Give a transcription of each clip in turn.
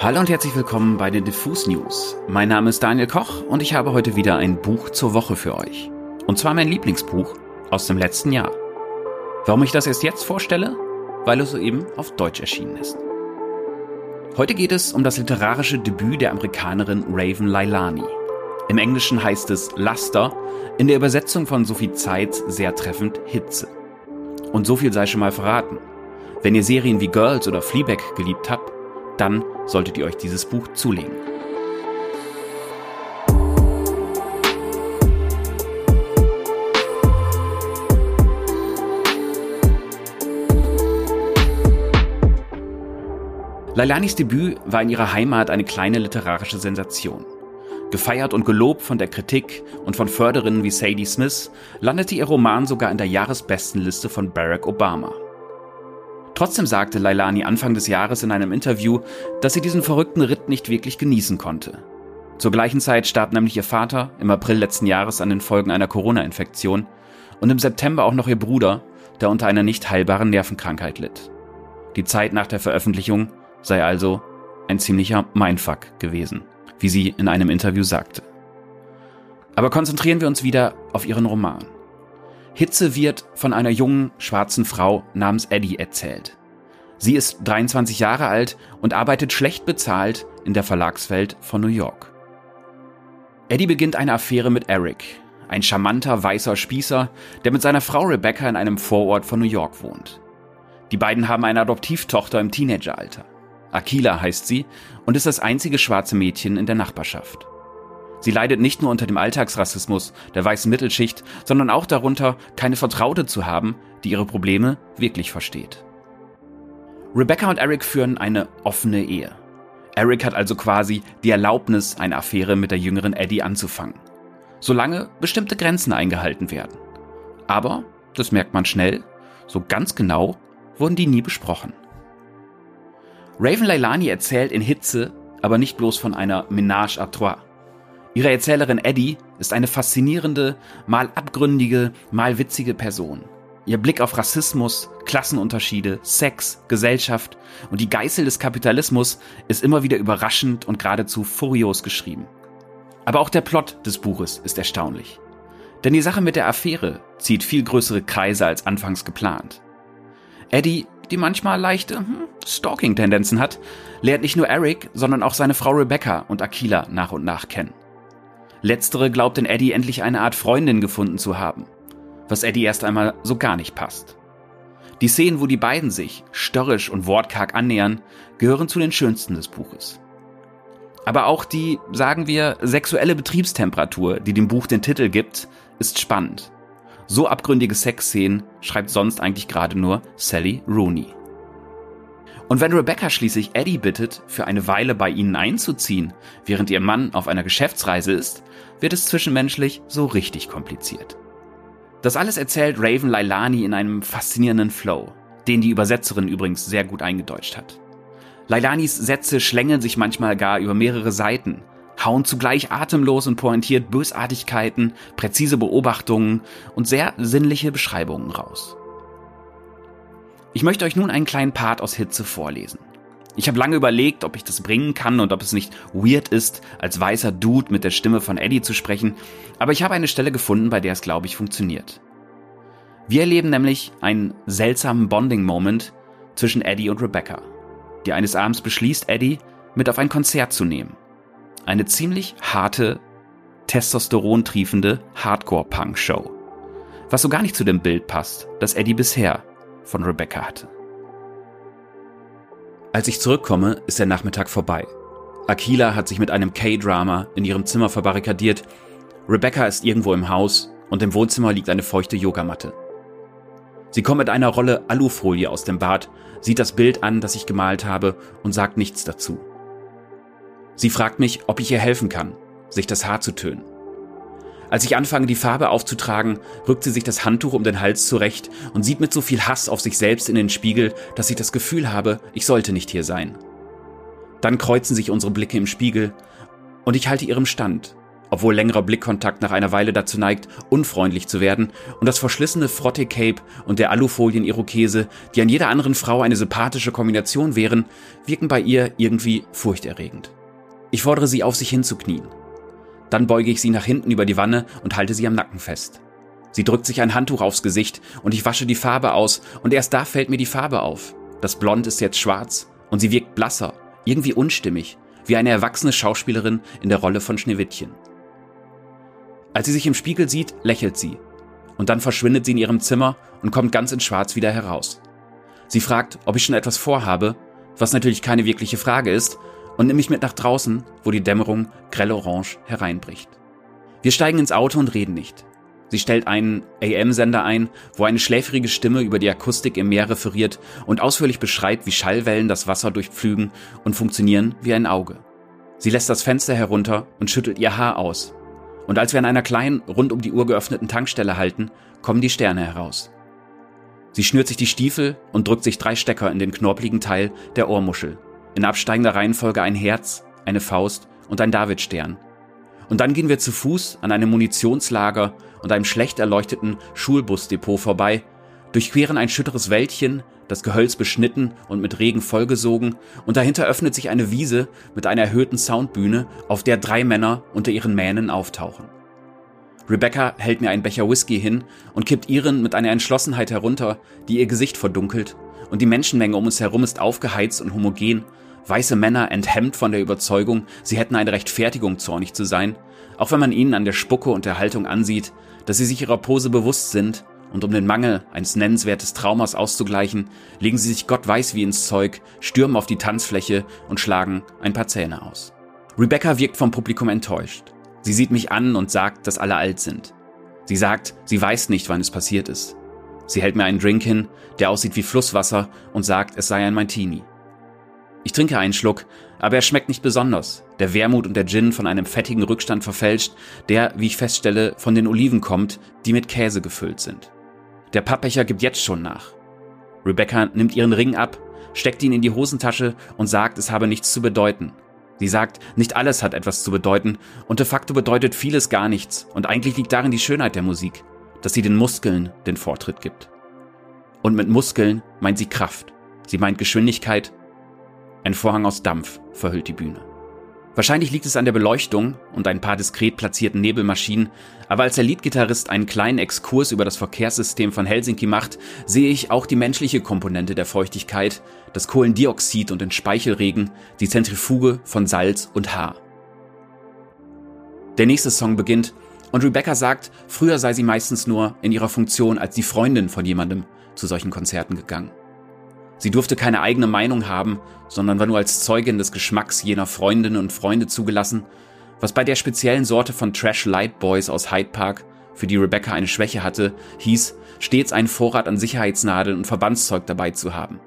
Hallo und herzlich willkommen bei den Diffus News. Mein Name ist Daniel Koch und ich habe heute wieder ein Buch zur Woche für euch. Und zwar mein Lieblingsbuch aus dem letzten Jahr. Warum ich das erst jetzt vorstelle? Weil es soeben auf Deutsch erschienen ist. Heute geht es um das literarische Debüt der Amerikanerin Raven Lailani. Im Englischen heißt es Laster, in der Übersetzung von Sophie Zeitz sehr treffend Hitze. Und so viel sei schon mal verraten. Wenn ihr Serien wie Girls oder Fleabag geliebt habt, dann solltet ihr euch dieses Buch zulegen. Lailanis Debüt war in ihrer Heimat eine kleine literarische Sensation. Gefeiert und gelobt von der Kritik und von Förderinnen wie Sadie Smith, landete ihr Roman sogar in der Jahresbestenliste von Barack Obama. Trotzdem sagte Lailani Anfang des Jahres in einem Interview, dass sie diesen verrückten Ritt nicht wirklich genießen konnte. Zur gleichen Zeit starb nämlich ihr Vater im April letzten Jahres an den Folgen einer Corona-Infektion und im September auch noch ihr Bruder, der unter einer nicht heilbaren Nervenkrankheit litt. Die Zeit nach der Veröffentlichung sei also ein ziemlicher Mindfuck gewesen, wie sie in einem Interview sagte. Aber konzentrieren wir uns wieder auf ihren Roman. Hitze wird von einer jungen, schwarzen Frau namens Eddie erzählt. Sie ist 23 Jahre alt und arbeitet schlecht bezahlt in der Verlagswelt von New York. Eddie beginnt eine Affäre mit Eric, ein charmanter weißer Spießer, der mit seiner Frau Rebecca in einem Vorort von New York wohnt. Die beiden haben eine Adoptivtochter im Teenageralter. Akila heißt sie und ist das einzige schwarze Mädchen in der Nachbarschaft. Sie leidet nicht nur unter dem Alltagsrassismus der weißen Mittelschicht, sondern auch darunter, keine Vertraute zu haben, die ihre Probleme wirklich versteht. Rebecca und Eric führen eine offene Ehe. Eric hat also quasi die Erlaubnis, eine Affäre mit der jüngeren Eddie anzufangen. Solange bestimmte Grenzen eingehalten werden. Aber, das merkt man schnell, so ganz genau wurden die nie besprochen. Raven Leilani erzählt in Hitze aber nicht bloß von einer Ménage à trois. Ihre Erzählerin Eddie ist eine faszinierende, mal abgründige, mal witzige Person. Ihr Blick auf Rassismus, Klassenunterschiede, Sex, Gesellschaft und die Geißel des Kapitalismus ist immer wieder überraschend und geradezu furios geschrieben. Aber auch der Plot des Buches ist erstaunlich. Denn die Sache mit der Affäre zieht viel größere Kreise als anfangs geplant. Eddie, die manchmal leichte hm, Stalking-Tendenzen hat, lernt nicht nur Eric, sondern auch seine Frau Rebecca und Akila nach und nach kennen. Letztere glaubt in Eddie endlich eine Art Freundin gefunden zu haben, was Eddie erst einmal so gar nicht passt. Die Szenen, wo die beiden sich störrisch und wortkarg annähern, gehören zu den schönsten des Buches. Aber auch die, sagen wir, sexuelle Betriebstemperatur, die dem Buch den Titel gibt, ist spannend. So abgründige Sexszenen schreibt sonst eigentlich gerade nur Sally Rooney. Und wenn Rebecca schließlich Eddie bittet, für eine Weile bei ihnen einzuziehen, während ihr Mann auf einer Geschäftsreise ist, wird es zwischenmenschlich so richtig kompliziert. Das alles erzählt Raven Lailani in einem faszinierenden Flow, den die Übersetzerin übrigens sehr gut eingedeutscht hat. Lailanis Sätze schlängeln sich manchmal gar über mehrere Seiten, hauen zugleich atemlos und pointiert Bösartigkeiten, präzise Beobachtungen und sehr sinnliche Beschreibungen raus. Ich möchte euch nun einen kleinen Part aus Hitze vorlesen. Ich habe lange überlegt, ob ich das bringen kann und ob es nicht weird ist, als weißer Dude mit der Stimme von Eddie zu sprechen, aber ich habe eine Stelle gefunden, bei der es, glaube ich, funktioniert. Wir erleben nämlich einen seltsamen Bonding-Moment zwischen Eddie und Rebecca, die eines Abends beschließt, Eddie mit auf ein Konzert zu nehmen. Eine ziemlich harte, testosterontriefende Hardcore-Punk-Show. Was so gar nicht zu dem Bild passt, das Eddie bisher von Rebecca hatte. Als ich zurückkomme, ist der Nachmittag vorbei. Akila hat sich mit einem K-Drama in ihrem Zimmer verbarrikadiert. Rebecca ist irgendwo im Haus und im Wohnzimmer liegt eine feuchte Yogamatte. Sie kommt mit einer Rolle Alufolie aus dem Bad, sieht das Bild an, das ich gemalt habe und sagt nichts dazu. Sie fragt mich, ob ich ihr helfen kann, sich das Haar zu tönen. Als ich anfange, die Farbe aufzutragen, rückt sie sich das Handtuch um den Hals zurecht und sieht mit so viel Hass auf sich selbst in den Spiegel, dass ich das Gefühl habe, ich sollte nicht hier sein. Dann kreuzen sich unsere Blicke im Spiegel und ich halte ihrem Stand, obwohl längerer Blickkontakt nach einer Weile dazu neigt, unfreundlich zu werden, und das verschlissene Frotte-Cape und der Alufolien-Irokese, die an jeder anderen Frau eine sympathische Kombination wären, wirken bei ihr irgendwie furchterregend. Ich fordere sie auf, sich hinzuknien. Dann beuge ich sie nach hinten über die Wanne und halte sie am Nacken fest. Sie drückt sich ein Handtuch aufs Gesicht und ich wasche die Farbe aus und erst da fällt mir die Farbe auf. Das Blond ist jetzt schwarz und sie wirkt blasser, irgendwie unstimmig, wie eine erwachsene Schauspielerin in der Rolle von Schneewittchen. Als sie sich im Spiegel sieht, lächelt sie. Und dann verschwindet sie in ihrem Zimmer und kommt ganz in Schwarz wieder heraus. Sie fragt, ob ich schon etwas vorhabe, was natürlich keine wirkliche Frage ist, und nimmt mich mit nach draußen, wo die Dämmerung grell orange hereinbricht. Wir steigen ins Auto und reden nicht. Sie stellt einen AM-Sender ein, wo eine schläfrige Stimme über die Akustik im Meer referiert und ausführlich beschreibt, wie Schallwellen das Wasser durchpflügen und funktionieren wie ein Auge. Sie lässt das Fenster herunter und schüttelt ihr Haar aus, und als wir an einer kleinen, rund um die Uhr geöffneten Tankstelle halten, kommen die Sterne heraus. Sie schnürt sich die Stiefel und drückt sich drei Stecker in den knorpeligen Teil der Ohrmuschel. In absteigender Reihenfolge ein Herz, eine Faust und ein Davidstern. Und dann gehen wir zu Fuß an einem Munitionslager und einem schlecht erleuchteten Schulbusdepot vorbei, durchqueren ein schütteres Wäldchen, das Gehölz beschnitten und mit Regen vollgesogen, und dahinter öffnet sich eine Wiese mit einer erhöhten Soundbühne, auf der drei Männer unter ihren Mähnen auftauchen. Rebecca hält mir einen Becher Whisky hin und kippt ihren mit einer Entschlossenheit herunter, die ihr Gesicht verdunkelt, und die Menschenmenge um uns herum ist aufgeheizt und homogen, weiße Männer enthemmt von der Überzeugung, sie hätten eine Rechtfertigung, zornig zu sein, auch wenn man ihnen an der Spucke und der Haltung ansieht, dass sie sich ihrer Pose bewusst sind und um den Mangel eines nennenswertes Traumas auszugleichen, legen sie sich Gott weiß wie ins Zeug, stürmen auf die Tanzfläche und schlagen ein paar Zähne aus. Rebecca wirkt vom Publikum enttäuscht. Sie sieht mich an und sagt, dass alle alt sind. Sie sagt, sie weiß nicht, wann es passiert ist. Sie hält mir einen Drink hin, der aussieht wie Flusswasser und sagt, es sei ein Martini. Ich trinke einen Schluck, aber er schmeckt nicht besonders. Der Wermut und der Gin von einem fettigen Rückstand verfälscht, der, wie ich feststelle, von den Oliven kommt, die mit Käse gefüllt sind. Der Pappbecher gibt jetzt schon nach. Rebecca nimmt ihren Ring ab, steckt ihn in die Hosentasche und sagt, es habe nichts zu bedeuten. Sie sagt, nicht alles hat etwas zu bedeuten und de facto bedeutet vieles gar nichts und eigentlich liegt darin die Schönheit der Musik, dass sie den Muskeln den Vortritt gibt. Und mit Muskeln meint sie Kraft, sie meint Geschwindigkeit. Ein Vorhang aus Dampf verhüllt die Bühne. Wahrscheinlich liegt es an der Beleuchtung und ein paar diskret platzierten Nebelmaschinen, aber als der Leadgitarrist einen kleinen Exkurs über das Verkehrssystem von Helsinki macht, sehe ich auch die menschliche Komponente der Feuchtigkeit, das Kohlendioxid und den Speichelregen, die Zentrifuge von Salz und Haar. Der nächste Song beginnt und Rebecca sagt, früher sei sie meistens nur in ihrer Funktion als die Freundin von jemandem zu solchen Konzerten gegangen. Sie durfte keine eigene Meinung haben, sondern war nur als Zeugin des Geschmacks jener Freundinnen und Freunde zugelassen, was bei der speziellen Sorte von Trash Light Boys aus Hyde Park, für die Rebecca eine Schwäche hatte, hieß, stets einen Vorrat an Sicherheitsnadeln und Verbandszeug dabei zu haben.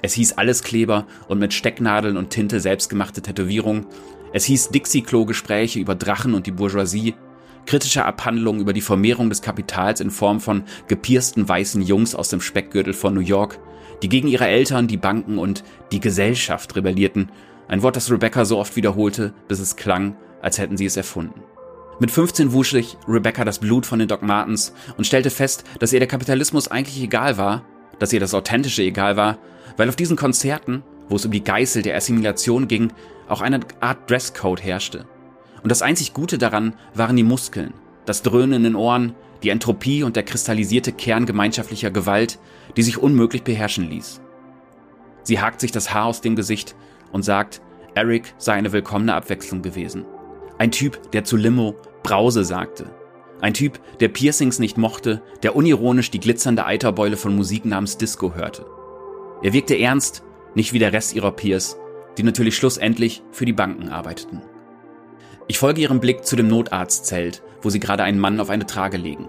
Es hieß Alleskleber und mit Stecknadeln und Tinte selbstgemachte Tätowierungen. Es hieß Dixie-Klo-Gespräche über Drachen und die Bourgeoisie, kritische Abhandlungen über die Vermehrung des Kapitals in Form von gepiersten weißen Jungs aus dem Speckgürtel von New York, die gegen ihre Eltern, die Banken und die Gesellschaft rebellierten, ein Wort, das Rebecca so oft wiederholte, bis es klang, als hätten sie es erfunden. Mit 15 wusch sich Rebecca das Blut von den Doc Martens und stellte fest, dass ihr der Kapitalismus eigentlich egal war, dass ihr das Authentische egal war, weil auf diesen Konzerten, wo es um die Geißel der Assimilation ging, auch eine Art Dresscode herrschte. Und das einzig Gute daran waren die Muskeln, das Dröhnen in den Ohren, die Entropie und der kristallisierte Kern gemeinschaftlicher Gewalt, die sich unmöglich beherrschen ließ. Sie hakt sich das Haar aus dem Gesicht und sagt, Eric sei eine willkommene Abwechslung gewesen. Ein Typ, der zu Limo Brause sagte. Ein Typ, der Piercings nicht mochte, der unironisch die glitzernde Eiterbeule von Musik namens Disco hörte. Er wirkte ernst, nicht wie der Rest ihrer Peers, die natürlich schlussendlich für die Banken arbeiteten. Ich folge ihrem Blick zu dem Notarztzelt, wo sie gerade einen Mann auf eine Trage legen.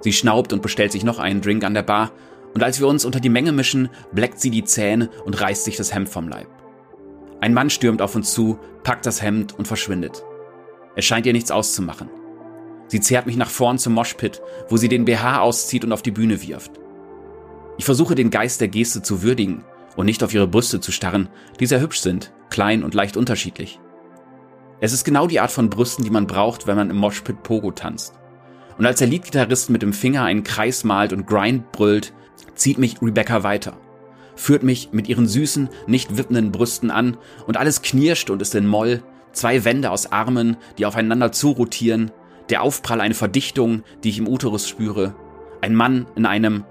Sie schnaubt und bestellt sich noch einen Drink an der Bar, und als wir uns unter die Menge mischen, bleckt sie die Zähne und reißt sich das Hemd vom Leib. Ein Mann stürmt auf uns zu, packt das Hemd und verschwindet. Es scheint ihr nichts auszumachen. Sie zerrt mich nach vorn zum Moshpit, wo sie den BH auszieht und auf die Bühne wirft. Ich versuche den Geist der Geste zu würdigen und nicht auf ihre Brüste zu starren, die sehr hübsch sind, klein und leicht unterschiedlich. Es ist genau die Art von Brüsten, die man braucht, wenn man im Moshpit Pogo tanzt. Und als der Leadgitarrist mit dem Finger einen Kreis malt und Grind brüllt, zieht mich Rebecca weiter, führt mich mit ihren süßen, nicht wippenden Brüsten an und alles knirscht und ist in Moll, zwei Wände aus Armen, die aufeinander zurotieren, der Aufprall eine Verdichtung, die ich im Uterus spüre, ein Mann in einem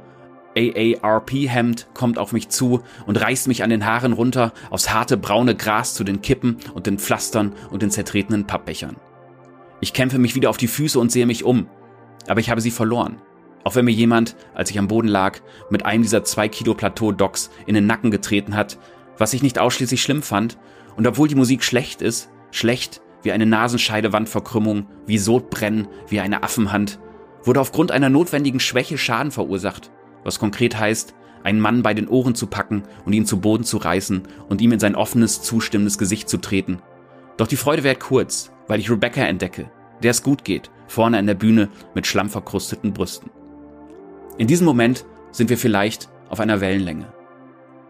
AARP-Hemd kommt auf mich zu und reißt mich an den Haaren runter aufs harte braune Gras zu den Kippen und den Pflastern und den zertretenen Pappbechern. Ich kämpfe mich wieder auf die Füße und sehe mich um, aber ich habe sie verloren. Auch wenn mir jemand, als ich am Boden lag, mit einem dieser zwei Kilo Plateau-Docks in den Nacken getreten hat, was ich nicht ausschließlich schlimm fand, und obwohl die Musik schlecht ist, schlecht wie eine Nasenscheidewandverkrümmung, wie Sodbrennen, wie eine Affenhand, wurde aufgrund einer notwendigen Schwäche Schaden verursacht was konkret heißt, einen Mann bei den Ohren zu packen und ihn zu Boden zu reißen und ihm in sein offenes, zustimmendes Gesicht zu treten. Doch die Freude währt kurz, weil ich Rebecca entdecke, der es gut geht, vorne an der Bühne mit schlammverkrusteten Brüsten. In diesem Moment sind wir vielleicht auf einer Wellenlänge.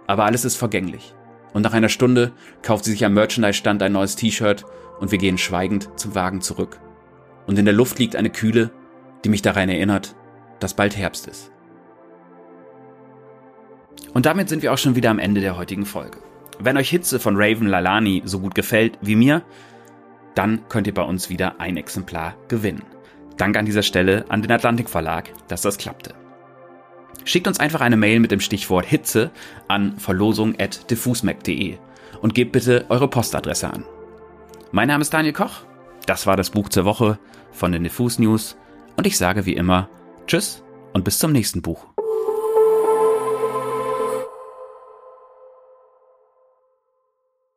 Aber alles ist vergänglich. Und nach einer Stunde kauft sie sich am Merchandise-Stand ein neues T-Shirt und wir gehen schweigend zum Wagen zurück. Und in der Luft liegt eine Kühle, die mich daran erinnert, dass bald Herbst ist. Und damit sind wir auch schon wieder am Ende der heutigen Folge. Wenn euch Hitze von Raven Lalani so gut gefällt wie mir, dann könnt ihr bei uns wieder ein Exemplar gewinnen. Dank an dieser Stelle an den Atlantik Verlag, dass das klappte. Schickt uns einfach eine Mail mit dem Stichwort Hitze an verlosung.diffusmac.de und gebt bitte eure Postadresse an. Mein Name ist Daniel Koch, das war das Buch zur Woche von den Diffus News und ich sage wie immer Tschüss und bis zum nächsten Buch.